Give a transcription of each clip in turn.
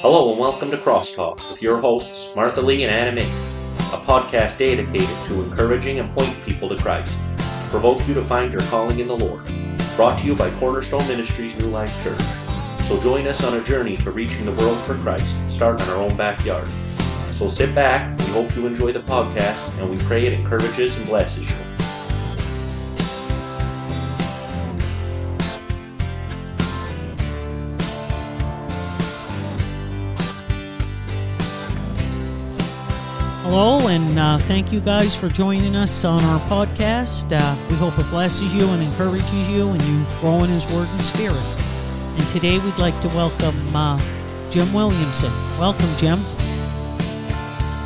Hello and welcome to Crosstalk with your hosts Martha Lee and Anna May, a podcast dedicated to encouraging and pointing people to Christ, provoke you to find your calling in the Lord. Brought to you by Cornerstone Ministries New Life Church. So join us on a journey to reaching the world for Christ, starting in our own backyard. So sit back, we hope you enjoy the podcast, and we pray it encourages and blesses you. Hello, and uh, thank you guys for joining us on our podcast. Uh, we hope it blesses you and encourages you, and you grow in His Word and Spirit. And today we'd like to welcome uh, Jim Williamson. Welcome, Jim.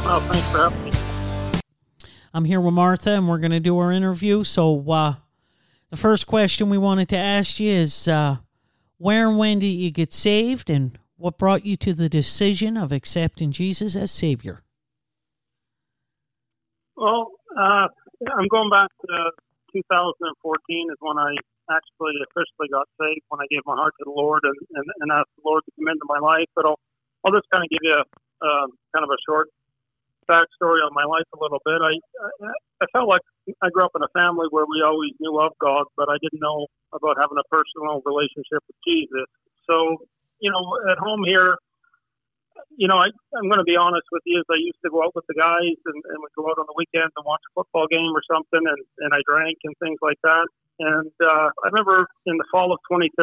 Well, thanks for having me. I'm here with Martha, and we're going to do our interview. So, uh, the first question we wanted to ask you is uh, where and when did you get saved, and what brought you to the decision of accepting Jesus as Savior? Well, uh, I'm going back to 2014 is when I actually officially got saved when I gave my heart to the Lord and, and, and asked the Lord to come into my life. But I'll, I'll just kind of give you a, uh, kind of a short backstory on my life a little bit. I, I I felt like I grew up in a family where we always knew of God, but I didn't know about having a personal relationship with Jesus. So, you know, at home here, you know, I, I'm going to be honest with you. Is I used to go out with the guys and, and we'd go out on the weekends and watch a football game or something, and and I drank and things like that. And uh, I remember in the fall of 2013,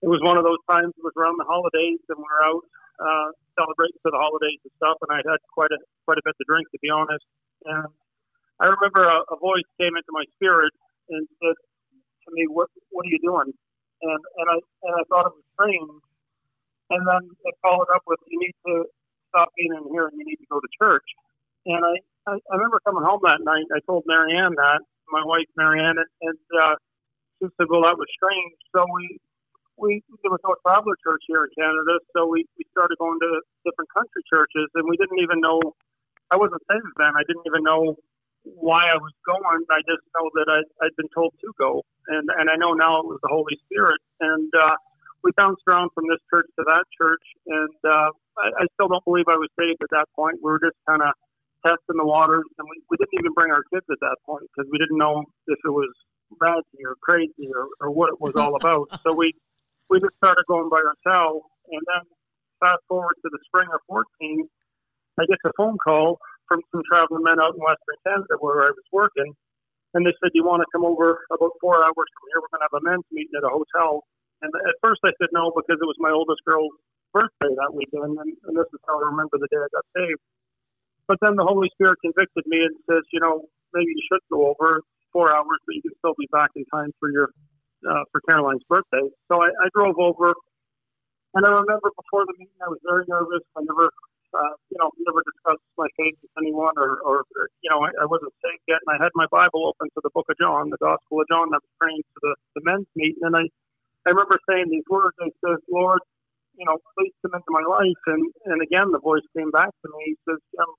it was one of those times. It was around the holidays, and we were out uh, celebrating for the holidays and stuff. And I had quite a quite a bit to drink, to be honest. And I remember a, a voice came into my spirit and said to me, "What what are you doing?" And and I and I thought it was strange. And then it followed up with, "You need to stop being in here and you need to go to church." And I I, I remember coming home that night. I told Marianne that my wife Marianne, and, and uh, she said, "Well, that was strange." So we we there was no traveler church here in Canada, so we we started going to different country churches, and we didn't even know. I wasn't saved then. I didn't even know why I was going. I just know that I I'd been told to go, and and I know now it was the Holy Spirit, and uh, we bounced around from this church to that church, and uh, I, I still don't believe I was saved at that point. We were just kind of testing the waters, and we, we didn't even bring our kids at that point because we didn't know if it was ratty or crazy or, or what it was all about. so we we just started going by ourselves, and then fast forward to the spring of 14, I get a phone call from some traveling men out in Western Canada where I was working, and they said, Do "You want to come over about four hours from here? We're going to have a men's meeting at a hotel." And at first I said no because it was my oldest girl's birthday that weekend, and, and this is how I remember the day I got saved. But then the Holy Spirit convicted me and says, you know, maybe you should go over four hours, but you can still be back in time for your uh, for Caroline's birthday. So I, I drove over, and I remember before the meeting, I was very nervous. I never, uh, you know, never discussed my faith with anyone, or, or you know, I, I wasn't saved yet, and I had my Bible open to the Book of John, the Gospel of John, that was praying to the, the men's meeting, and I, I remember saying these words. I said, Lord, you know, please come into my life, and and again, the voice came back to me. He says, Jim,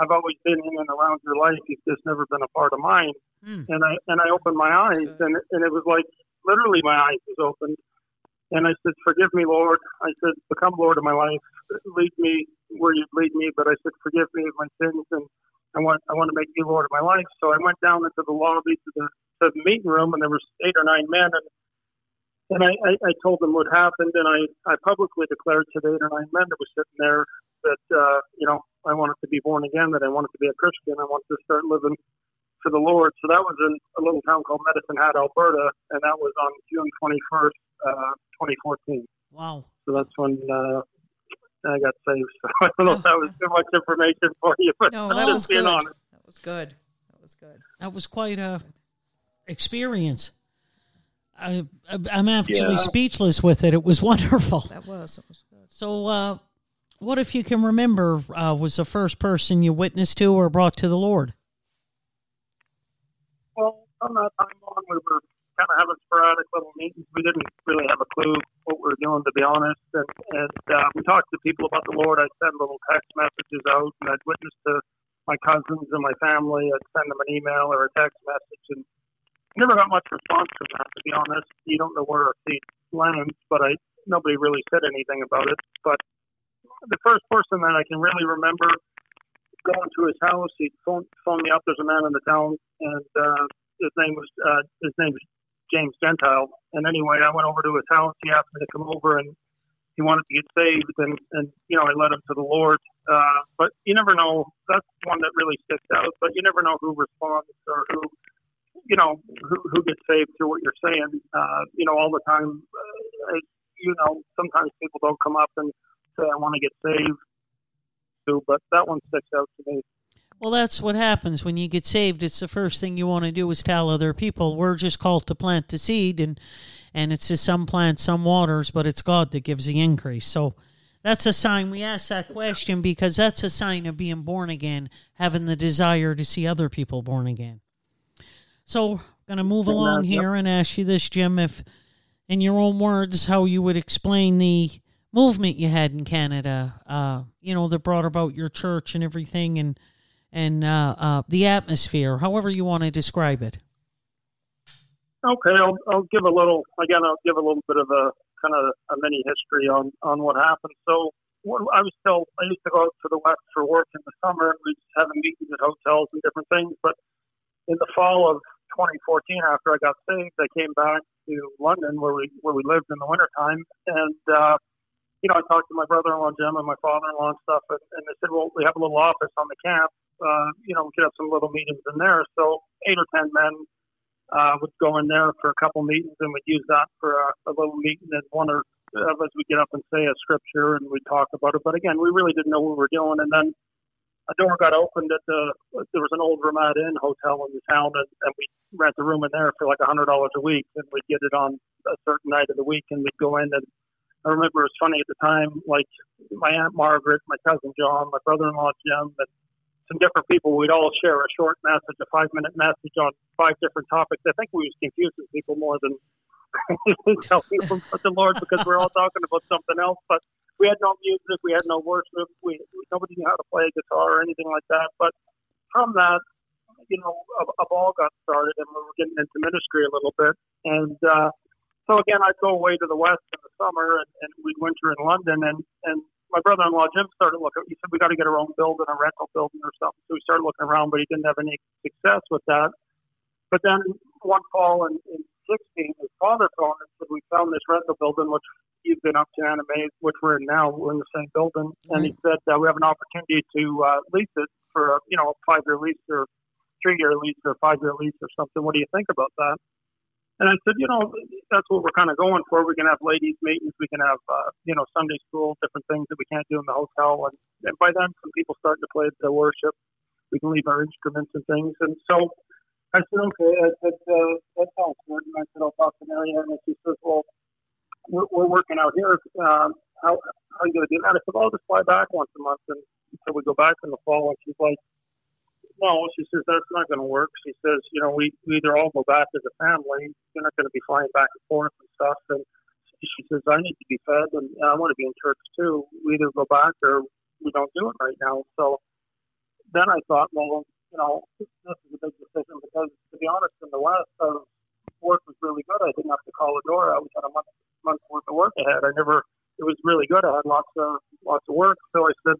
I've always been in and around your life. You've just never been a part of mine. Mm. And I and I opened my eyes, and and it was like literally my eyes was opened. And I said, "Forgive me, Lord." I said, "Become Lord of my life. Lead me where you lead me." But I said, "Forgive me of my sins, and I want I want to make you Lord of my life." So I went down into the lobby to the to the meeting room, and there was eight or nine men, and and I, I, I told them what happened, and I, I publicly declared to the eight or nine men that were sitting there that uh, you know I wanted to be born again, that I wanted to be a Christian, I wanted to start living for the Lord. So that was in a little town called Medicine Hat, Alberta, and that was on June 21st, uh, 2014. Wow. So that's when uh, I got saved. So I don't know if that was too much information for you, but No, I'm that just was being good. honest. That was good. That was good. That was quite a experience. I, I'm actually Yeah. speechless with it. It was wonderful. That was. That was good. So, uh, what if you can remember uh, was the first person you witnessed to or brought to the Lord? Well, from that time on, we were kind of having sporadic little meetings. We didn't really have a clue what we were doing, to be honest. And, and uh, we talked to people about the Lord. I'd send little text messages out, and I'd witness to my cousins and my family. I'd send them an email or a text message, and never got much response from that. To be honest, you don't know where seed lands, but I nobody really said anything about it. But the first person that I can really remember going to his house, he phoned, phoned me up. There's a man in the town, and uh, his name was uh, his name was James Gentile. And anyway, I went over to his house. He asked me to come over, and he wanted to get saved, and and you know I led him to the Lord. Uh, but you never know. That's one that really sticks out. But you never know who responds or who you know who, who gets saved through what you're saying. Uh, you know, all the time. Uh, you know, sometimes people don't come up and say, "I want to get saved." Too, but that one sticks out to me. Well, that's what happens when you get saved. It's the first thing you want to do is tell other people. We're just called to plant the seed, and and it's just some plants, some waters, but it's God that gives the increase. So that's a sign. We ask that question because that's a sign of being born again, having the desire to see other people born again. So, going to move along here and ask you this, Jim, if in your own words, how you would explain the movement you had in Canada, uh, you know, that brought about your church and everything, and and uh, uh, the atmosphere, however you want to describe it. Okay, I'll, I'll give a little again. I'll give a little bit of a kind of a mini history on on what happened. So I was still I used to go out to the west for work in the summer. We was having meetings at hotels and different things, but in the fall of 2014, after I got saved, I came back to London where we where we lived in the wintertime. And uh, you know, I talked to my brother-in-law Jim and my father-in-law and stuff, and, and they said, well, we have a little office on the camp. Uh, you know, we could have some little meetings in there. So eight or ten men uh, would go in there for a couple meetings, and we'd use that for a, a little meeting. And one or of us would get up and say a scripture, and we'd talk about it. But again, we really didn't know what we were doing. And then a door got opened at the there was an old Ramada Inn hotel in the town, and, and we rent a room in there for like a hundred dollars a week, and we'd get it on a certain night of the week, and we'd go in and. I remember it was funny at the time, like my aunt Margaret, my cousin John, my brother-in-law Jim, and some different people. We'd all share a short message, a five-minute message on five different topics. I think we was confusing people more than telling them about the Lord because we're all talking about something else. But we had no music, we had no worship, we nobody knew how to play a guitar or anything like that. But from that, you know, a, a ball got started, and we were getting into ministry a little bit. And uh, so again, I'd go away to the west in the summer, and, and we'd winter in London. And and my brother-in-law Jim started looking. He said we got to get our own building, a rental building or something. So we started looking around, but he didn't have any success with that. But then one fall in, in 16, his father phoned and said we found this rental building, which you've been up to Anna May, which we're in now. We're in the same building, and he said uh, we have an opportunity to uh, lease it for a you know a five year lease or three year lease or five year lease or something. What do you think about that? And I said, you know, that's what we're kind of going for. We can have ladies' meetings, we can have, uh, you know, Sunday school, different things that we can't do in the hotel. And, and by then, some people starting to play the worship. We can leave our instruments and things. And so I said, okay. I said, uh, that sounds good. And I said, I'll talk to Mary. And she says, well, we're, we're working out here. Um, how, how are you going to do that? I said, I'll just fly back once a month. And so we go back in the fall. And she's like, no, she says, that's not going to work. She says, you know, we, we either all go back as a family. You're not going to be flying back and forth and stuff. And she says, I need to be fed and I want to be in church too. We either go back or we don't do it right now. So then I thought, well, you know, this is a big decision because to be honest, in the West, uh, work was really good. I didn't have to call a door. I was had a month month's worth of work ahead. I never. It was really good. I had lots of lots of work. So I said,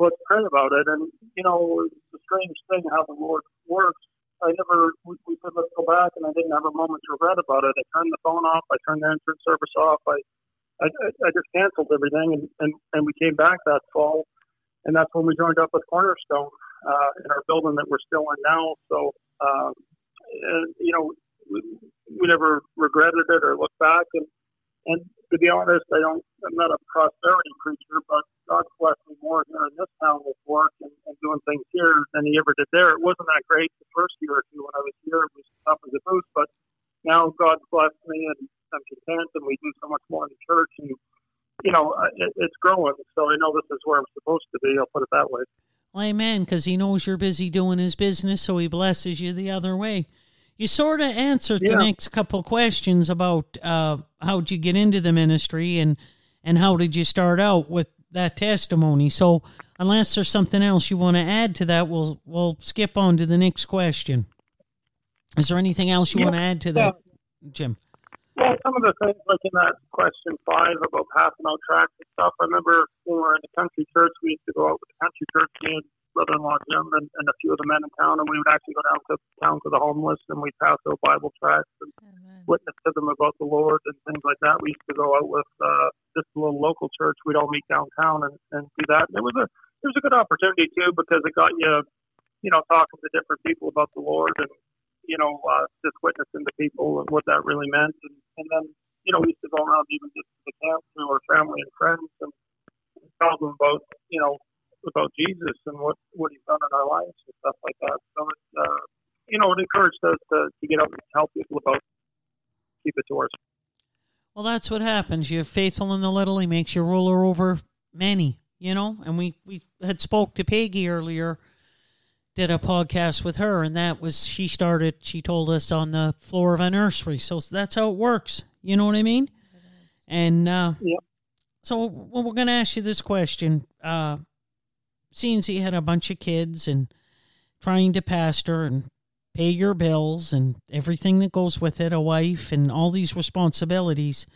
let's pray about it. And you know, it's a strange thing how the Lord works. I never. We, we said let's go back, and I didn't have a moment's regret about it. I turned the phone off. I turned the entrance service off. I I, I just canceled everything, and, and and we came back that fall, and that's when we joined up with Cornerstone uh, in our building that we're still in now. So, um, and, you know, we, we never regretted it or looked back. And and to be honest, I don't. I'm not a prosperity preacher, but God's blessed me more here in this town with work and, and doing things here than He ever did there. It wasn't that great the first year or two when I was here. It was tough as a boot, but now God's blessed me and I'm content, and we do so much more in the church, and you know, it, it's growing. So I know this is where I'm supposed to be. I'll put it that way. Well, amen, because He knows you're busy doing His business, so He blesses you the other way you sort of answered yeah. the next couple questions about uh, how did you get into the ministry and and how did you start out with that testimony. So unless there's something else you want to add to that, we'll we'll skip on to the next question. Is there anything else you Yeah. want to add to that, Jim? Well, some of the things like in that question five about passing out tracts and stuff. I remember when we were in the country church, we used to go out with the country church, me and brother-in-law Jim, and, and a few of the men in town, and we would actually go down to town to the homeless, and we'd pass out Bible tracts and witness to them about the Lord and things like that. We used to go out with uh, just a little local church. We'd all meet downtown and, and do that. And it was a it was a good opportunity too because it got you, you know, talking to different people about the Lord and you know uh, just witnessing to people and what that really meant. And, and then you know we used to go around even just to the camp through our family and friends and tell them about you know about Jesus and what what He's done in our lives and stuff like that. So it's uh, you know it encouraged us to, to get out and tell people about keep it to ourselves. Well, that's what happens. You're faithful in the little, he makes you ruler over many, you know? And we, we had spoke to Peggy earlier, did a podcast with her, and that was, she started, she told us on the floor of a nursery. So that's how it works. You know what I mean? And uh, Yep. so well, we're going to ask you this question. Uh, seeing as you had a bunch of kids and trying to pastor and pay your bills and everything that goes with it, a wife and all these responsibilities.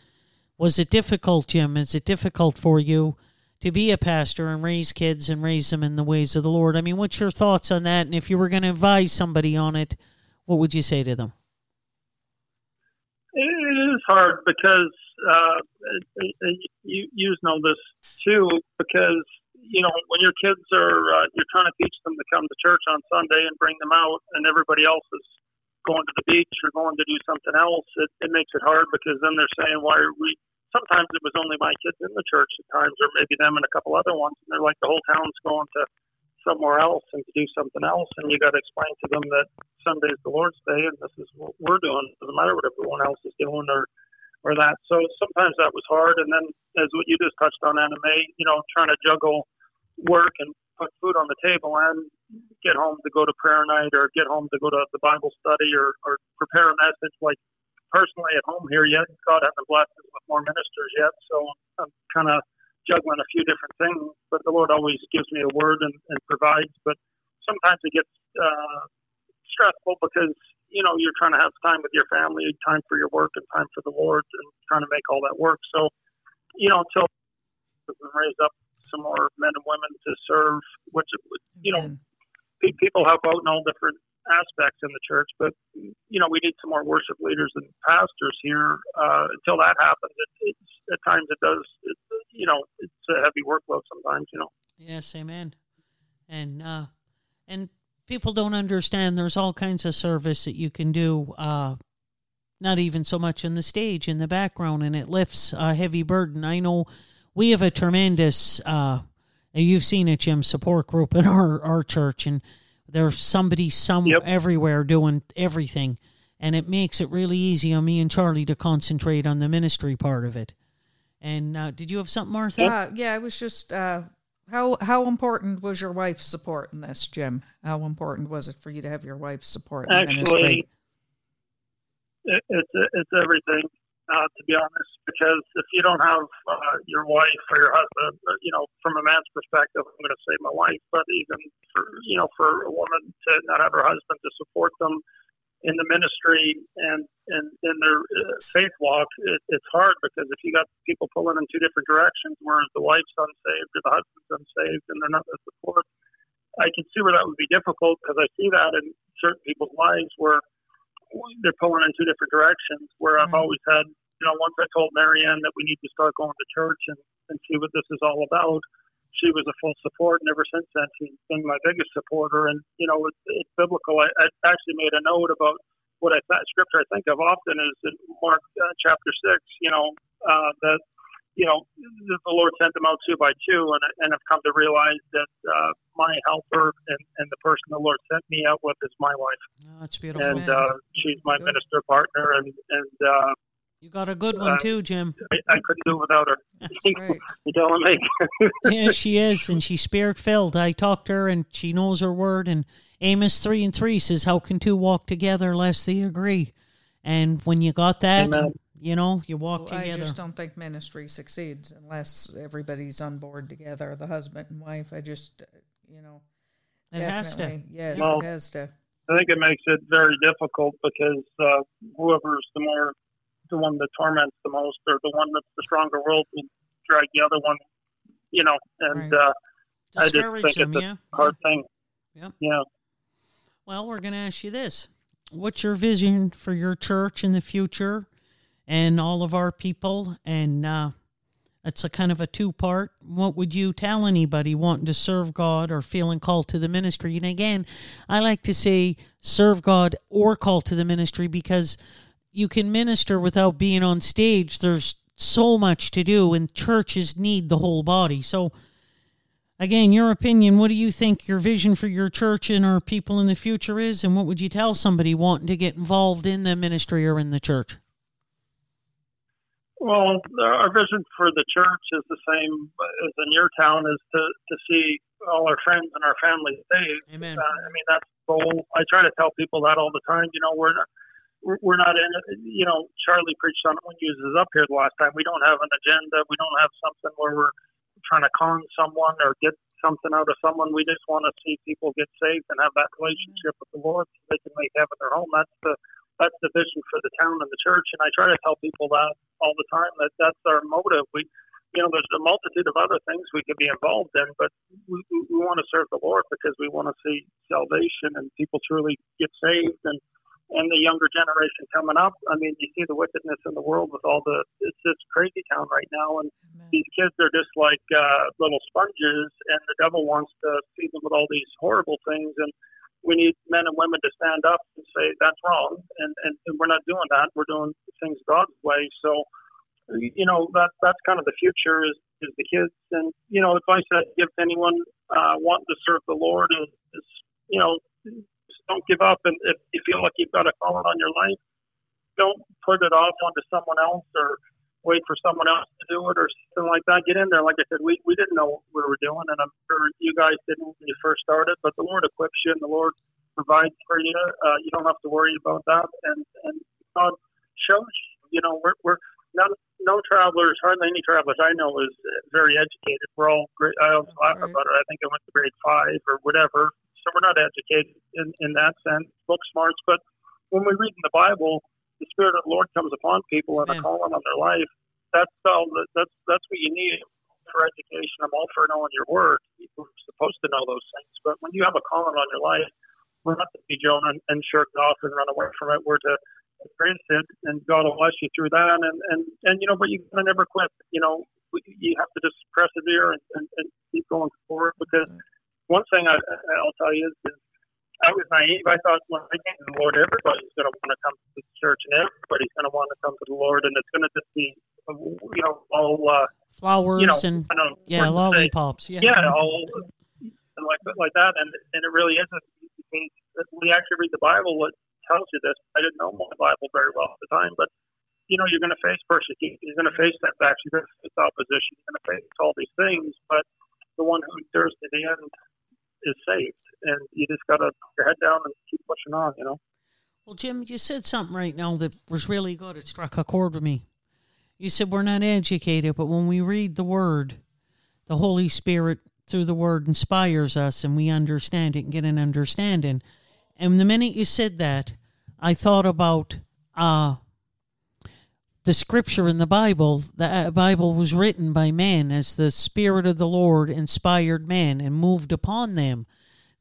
Was it difficult, Jim? Is it difficult for you to be a pastor and raise kids and raise them in the ways of the Lord? I mean, what's your thoughts on that? And if you were going to advise somebody on it, what would you say to them? It is hard because uh, you you know this too because you know when your kids are uh, you're trying to teach them to come to church on Sunday and bring them out and everybody else is going to the beach or going to do something else it, it makes it hard because then they're saying why are we sometimes it was only my kids in the church at times or maybe them and a couple other ones and they're like the whole town's going to somewhere else and to do something else and you got to explain to them that Sunday's the Lord's day and this is what we're doing. It doesn't matter what everyone else is doing or or that. So sometimes that was hard and then as what you just touched on Anna May you know trying to juggle work and put food on the table and get home to go to prayer night or get home to go to the Bible study or, or prepare a message like personally at home here yet God hasn't blessed us with more ministers yet so I'm kind of juggling a few different things, but the Lord always gives me a word and, and provides. But sometimes it gets uh, stressful because you know you're trying to have time with your family, time for your work, and time for the Lord, and trying to make all that work. So you know, until we raise up some more men and women to serve, which you know, people help out in all different aspects in the church, but you know, we need some more worship leaders and pastors here. Uh, until that happens, it, it's at times it does. It, you know, it's a heavy workload sometimes. You know. Yes, amen. And uh, and people don't understand. There's all kinds of service that you can do. Uh, not even so much in the stage, in the background, and it lifts a heavy burden. I know we have a tremendous. Uh, you've seen it, Jim, support group in our our church, and there's somebody some Yep. everywhere doing everything, and it makes it really easy on me and Charlie to concentrate on the ministry part of it. And uh, did you have something, Martha? Uh, yeah, I was just uh, how how important was your wife's support in this, Jim? How important was it for you to have your wife's support in Actually, ministry? it, it's it's everything. Uh, to be honest, because if you don't have uh, your wife or your husband, uh, you know, from a man's perspective, I'm going to say my wife, but even for you know, for a woman to not have her husband to support them in the ministry and and in their uh, faith walk, it, it's hard because if you got people pulling in two different directions, where the wife's unsaved or the husband's unsaved, and they're not the support, I can see where that would be difficult because I see that in certain people's lives where they're pulling in two different directions. Where I've Right. always had, you know, once I told Marianne that we need to start going to church and, and see what this is all about, she was a full support, and ever since then she's been my biggest supporter. And you know, it's, it's biblical. I, I actually made a note about what I thought scripture I think of often is in Mark uh, chapter six. You know, uh, that you know the Lord sent them out two by two, and and I've come to realize that uh, my helper and, and the person the Lord sent me out with is my wife Oh, that's beautiful. and uh, she's my good. minister partner, and and uh, You got a good one Uh, too, Jim. I, I couldn't do it without her. Right. you telling me? yeah, she is, and she's spirit filled. I talked to her, and she knows her word. And Amos three and three says, "How can two walk together lest they agree?" And when you got that, Amen. you know, you walk Well, I just don't think ministry succeeds unless everybody's on board together, the husband and wife. I just, uh, you know, It has to. definitely, Yes, Well, it has to. I think it makes it very difficult because uh, whoever's the more the one that torments the most or the one that's the stronger will will drag the other one, you know, and Right. uh, I just think them, it's yeah. a hard thing. Yep. Yeah. Well, we're going to ask you this. What's your vision for your church in the future and all of our people? And uh, it's a kind of a two part. What would you tell anybody wanting to serve God or feeling called to the ministry? And again, I like to say serve God or call to the ministry because you can minister without being on stage. There's so much to do, and churches need the whole body. So, Again, your opinion, what do you think your vision for your church and our people in the future is? And what would you tell somebody wanting to get involved in the ministry or in the church? Well, our vision for the church is the same as in your town is to, to see all our friends and our family saved. Amen. Uh, I mean, that's the goal. I try to tell people that all the time. You know, we're not, we're- not in it. You know, Charlie preached on it when he was up here the last time. We don't have an agenda. We don't have something where we're trying to con someone or get something out of someone. We just want to see people get saved and have that relationship with the Lord so they can make heaven their home. That's the that's the vision for the town and the church. And I try to tell people that all the time that that's our motive. We, you know, there's a multitude of other things we could be involved in, but we, we want to serve the Lord because we want to see salvation and people truly get saved and and the younger generation coming up. I mean, you see the wickedness in the world with all the it's just crazy town right now, and these kids are just like uh, little sponges, and the devil wants to feed them with all these horrible things. And we need men and women to stand up and say that's wrong, and and, and we're not doing that. We're doing things God's way. So, you know, that that's kind of the future is is the kids. And you know, advice I give to anyone uh, wanting to serve the Lord is, is you know, don't give up. And if you feel like you've got a calling on your life, don't put it off onto someone else or wait for someone else to do it or something like that. Get in there. Like I said, we, we didn't know what we were doing, and I'm sure you guys didn't when you first started, but the Lord equips you and the Lord provides for you. Uh, you don't have to worry about that. And, and God shows you, you know, we're, we're not, no travelers, hardly any travelers I know is very educated. We're all great. I always laugh right. about it. I think I went to grade five or whatever. So we're not educated in, in that sense, book smarts. But when we read in the Bible, the Spirit of the Lord comes upon people and a calling on their life. That's all. That's that's what you need for education. I'm all for knowing your word. We're supposed to know those things. But when you have a calling on your life, we're not to be Jonah and, and shirk off and run away from it. We're to embrace it, and God will bless you through that. And and and you know, but you gotta never quit. You know, you have to just persevere and, and, and keep going forward. Because one thing I, I'll tell you is, is I was naive. I thought when I came to the Lord, everybody's going to want to come to the church, and everybody's going to want to come to the Lord, and it's going to just be, you know, all uh, Flowers you know, and I don't know yeah, what lollipops. Yeah. yeah, all and like like that, and and it really isn't. Because you actually read the Bible, it tells you this. I didn't know my Bible very well at the time, but you know, you're going to face persecution, you're going to face setbacks, you're going to face opposition, you're going to face all these things, but the one who endures to the end is saved, and you just got to put your head down and keep pushing on. You know. Well, Jim, you said something right now that was really good. It struck a chord with me. You said we're not educated, but when we read the Word, the Holy Spirit through the Word inspires us, and we understand it and get an understanding. And the minute you said that, I thought about uh, the Scripture in the Bible. The uh, Bible was written by men as the Spirit of the Lord inspired men and moved upon them.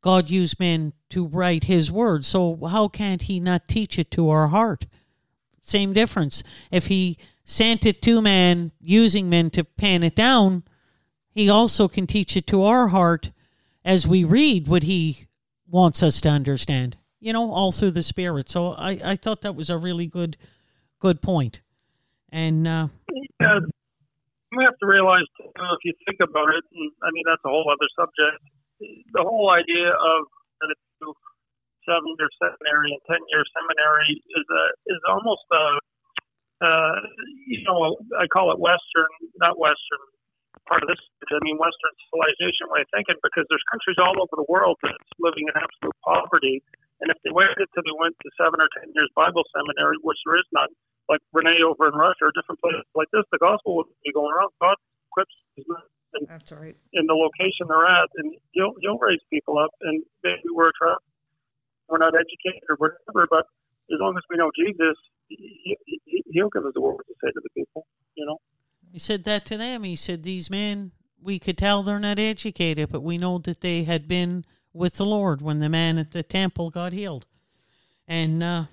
God used men to write his word. So how can't he not teach it to our heart? Same difference. If he sent it to man using men to pen it down, he also can teach it to our heart as we read what he wants us to understand. You know, all through the spirit. So I, I thought that was a really good good point. And uh, Yeah, we have to realize, too, if you think about it, and I mean, that's a whole other subject. The whole idea of seven year seminary and 10 year seminary is a, is almost a, uh, you know, I call it Western, not Western part of this, I mean, Western civilization way of thinking because there's countries all over the world that's living in absolute poverty. And if they waited till they went to seven or 10 years Bible seminary, which there is none, like Renee over in Russia or different places like this, the gospel would be going around. God equips his men in, That's right. in the location they're at, and he'll he'll raise people up, and maybe we're attracted. we're not educated or whatever, but as long as we know Jesus, he, he, he'll give us the word to say to the people, you know. He said that to them. He said, These men, we could tell they're not educated, but we know that they had been with the Lord when the man at the temple got healed. And uh,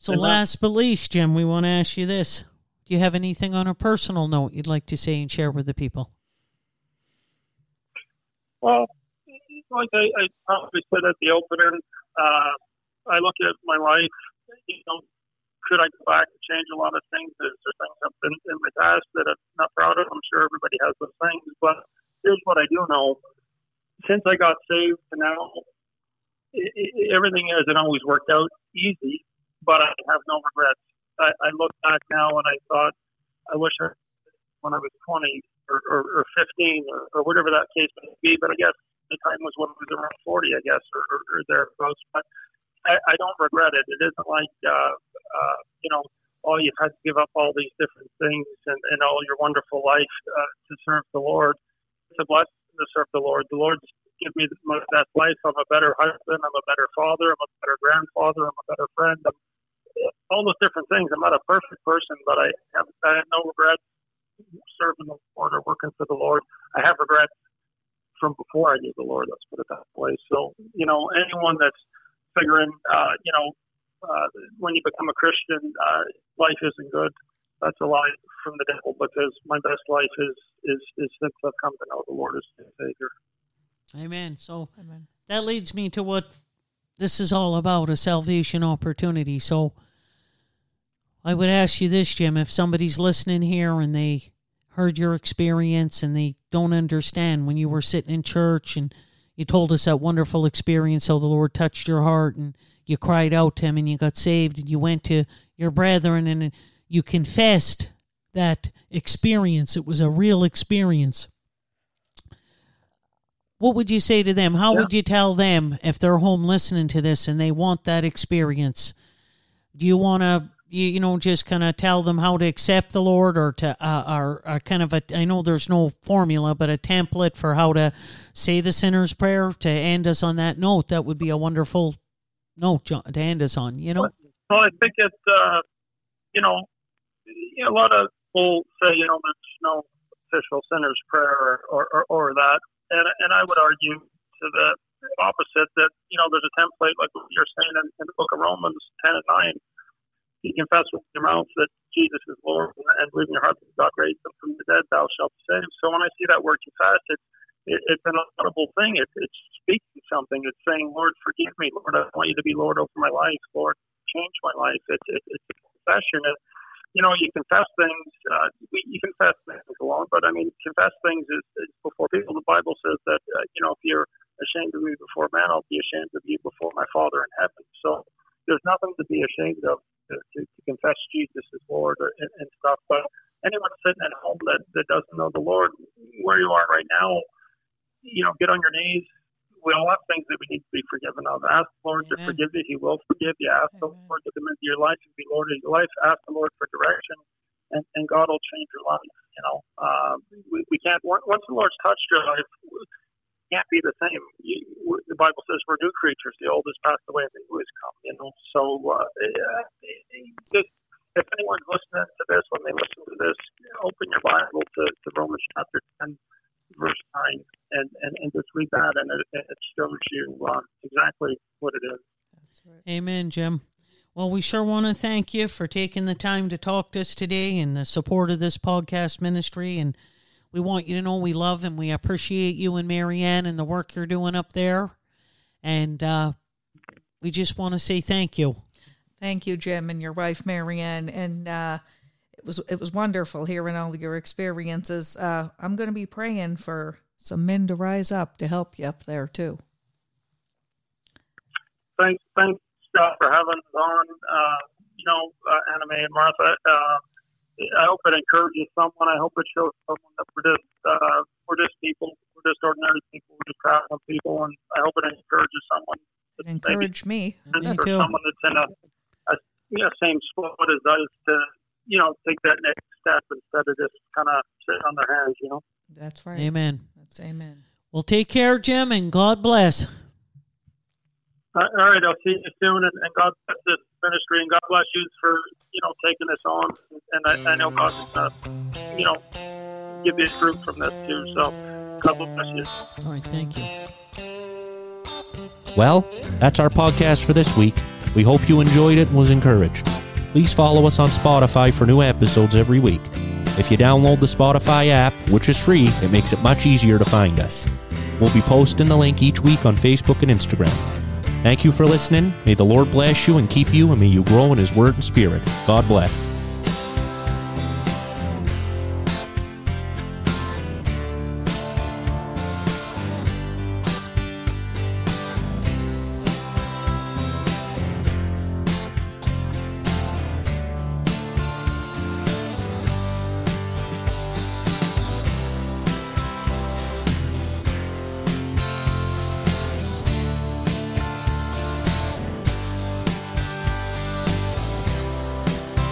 so, Amen. last but least, Jim, we want to ask you this. Do you have anything on a personal note you'd like to say and share with the people? Well, like I, I probably said at the opening, uh, I look at my life, you know, could I go back and change a lot of things? There's things I've been in my past that I'm not proud of. I'm sure everybody has those things, but here's what I do know. Since I got saved to now, i i everything hasn't always worked out easy, but I have no regrets. I, I look back now and I thought, I wish I, when I was 20 or, or, or 15 or, or whatever that case may be, but I guess the time was when I was around 40, I guess, or, or, or thereabouts. But I, I don't regret it. It isn't like, uh, uh, you know, oh, you've had to give up all these different things and, and all your wonderful life uh, to serve the Lord. It's a blessing to serve the Lord. The Lord's given me my best life. I'm a better husband. I'm a better father. I'm a better grandfather. I'm a better friend. I'm, all those different things. I'm not a perfect person, but I have, I have no regrets serving the Lord or working for the Lord. I have regrets from before I knew the Lord. Let's put it that way. So, you know, anyone that's figuring, uh, you know, uh, when you become a Christian, uh, life isn't good. That's a lie from the devil because my best life is is is since I've come to know the Lord as Savior. Amen. So Amen. that leads me to what this is all about a salvation opportunity. So I would ask you this, Jim, if somebody's listening here and they heard your experience and they don't understand when you were sitting in church and you told us that wonderful experience how the Lord touched your heart and you cried out to him and you got saved and you went to your brethren and you confessed that experience. It was a real experience. What would you say to them? How Yeah. would you tell them if they're home listening to this and they want that experience? Do you want to, you, you know, just kind of tell them how to accept the Lord or to, uh, or, or kind of a, I know there's no formula, but a template for how to say the sinner's prayer to end us on that note? That would be a wonderful note to end us on, you know? Well, I think it, uh, you know, a lot of people say, you know, there's no official sinner's prayer or, or, or that. And, and I would argue to the opposite that, you know, there's a template like you're saying in, in the book of Romans 10 and 9. You confess with your mouth that Jesus is Lord and believe in your heart that God raised him from the dead, thou shalt be saved. So when I see that word confess, it's, it, it's an audible thing. It, it's speaking something. It's saying, Lord, forgive me. Lord, I want you to be Lord over my life. Lord, change my life. It's, it, it's a confession. And, you know, you confess things. Uh, we, you confess things alone, but I mean, confess things is, is before people. The Bible says that, uh, you know, if you're ashamed of me before man, I'll be ashamed of you before my Father in heaven. So there's nothing to be ashamed of to, to, to confess Jesus as Lord or, and, and stuff. But anyone sitting at home that, that doesn't know the Lord, where you are right now, you know, get on your knees. We all have things that we need to be forgiven of. Ask the Lord to forgive you. He will forgive you. Ask the Lord to come into your life and be Lord of your life. Ask the Lord for direction, and, and God will change your life. You know, uh, we, we can't, once the Lord's touched your life, we can't be the same. You, the Bible says we're new creatures. The old has passed away and the new has come. You know, so uh, uh, just, if anyone's listening to this, when they listen to this, open your Bible to, to Romans chapter and, and read that, and it, it shows you uh, exactly what it is. Right. Amen, Jim. Well, we sure want to thank you for taking the time to talk to us today and the support of this podcast ministry. And we want you to know we love and we appreciate you and Marianne and the work you're doing up there. And uh, we just want to say thank you. Thank you, Jim, and your wife, Marianne. And uh, it was it was wonderful hearing all your experiences. Uh, I'm going to be praying for some men to rise up to help you up there too. Thanks, thanks, Scott, for having us on. Uh, you know, uh, Anna May and Martha. Uh, I hope it encourages someone. I hope it shows someone that we're just uh, we're just people. We're just ordinary people. We're just traveling people, and I hope it encourages someone. It encourage me. Me or too. someone that's in a, a you know, same spot as us to you know take that next step instead of just kind of sitting on their hands. You know. That's right. Amen. That's amen. Well, take care, Jim, and God bless. Uh, all right, I'll see you soon, and, and God bless this ministry, and God bless you for you know taking this on, and I, I know God's gonna you know give you fruit from this too. So God bless you. All right, thank you. Well, that's our podcast for this week. We hope you enjoyed it and was encouraged. Please follow us on Spotify for new episodes every week. If you download the Spotify app, which is free, it makes it much easier to find us. We'll be posting the link each week on Facebook and Instagram. Thank you for listening. May the Lord bless you and keep you, and may you grow in His Word and Spirit. God bless.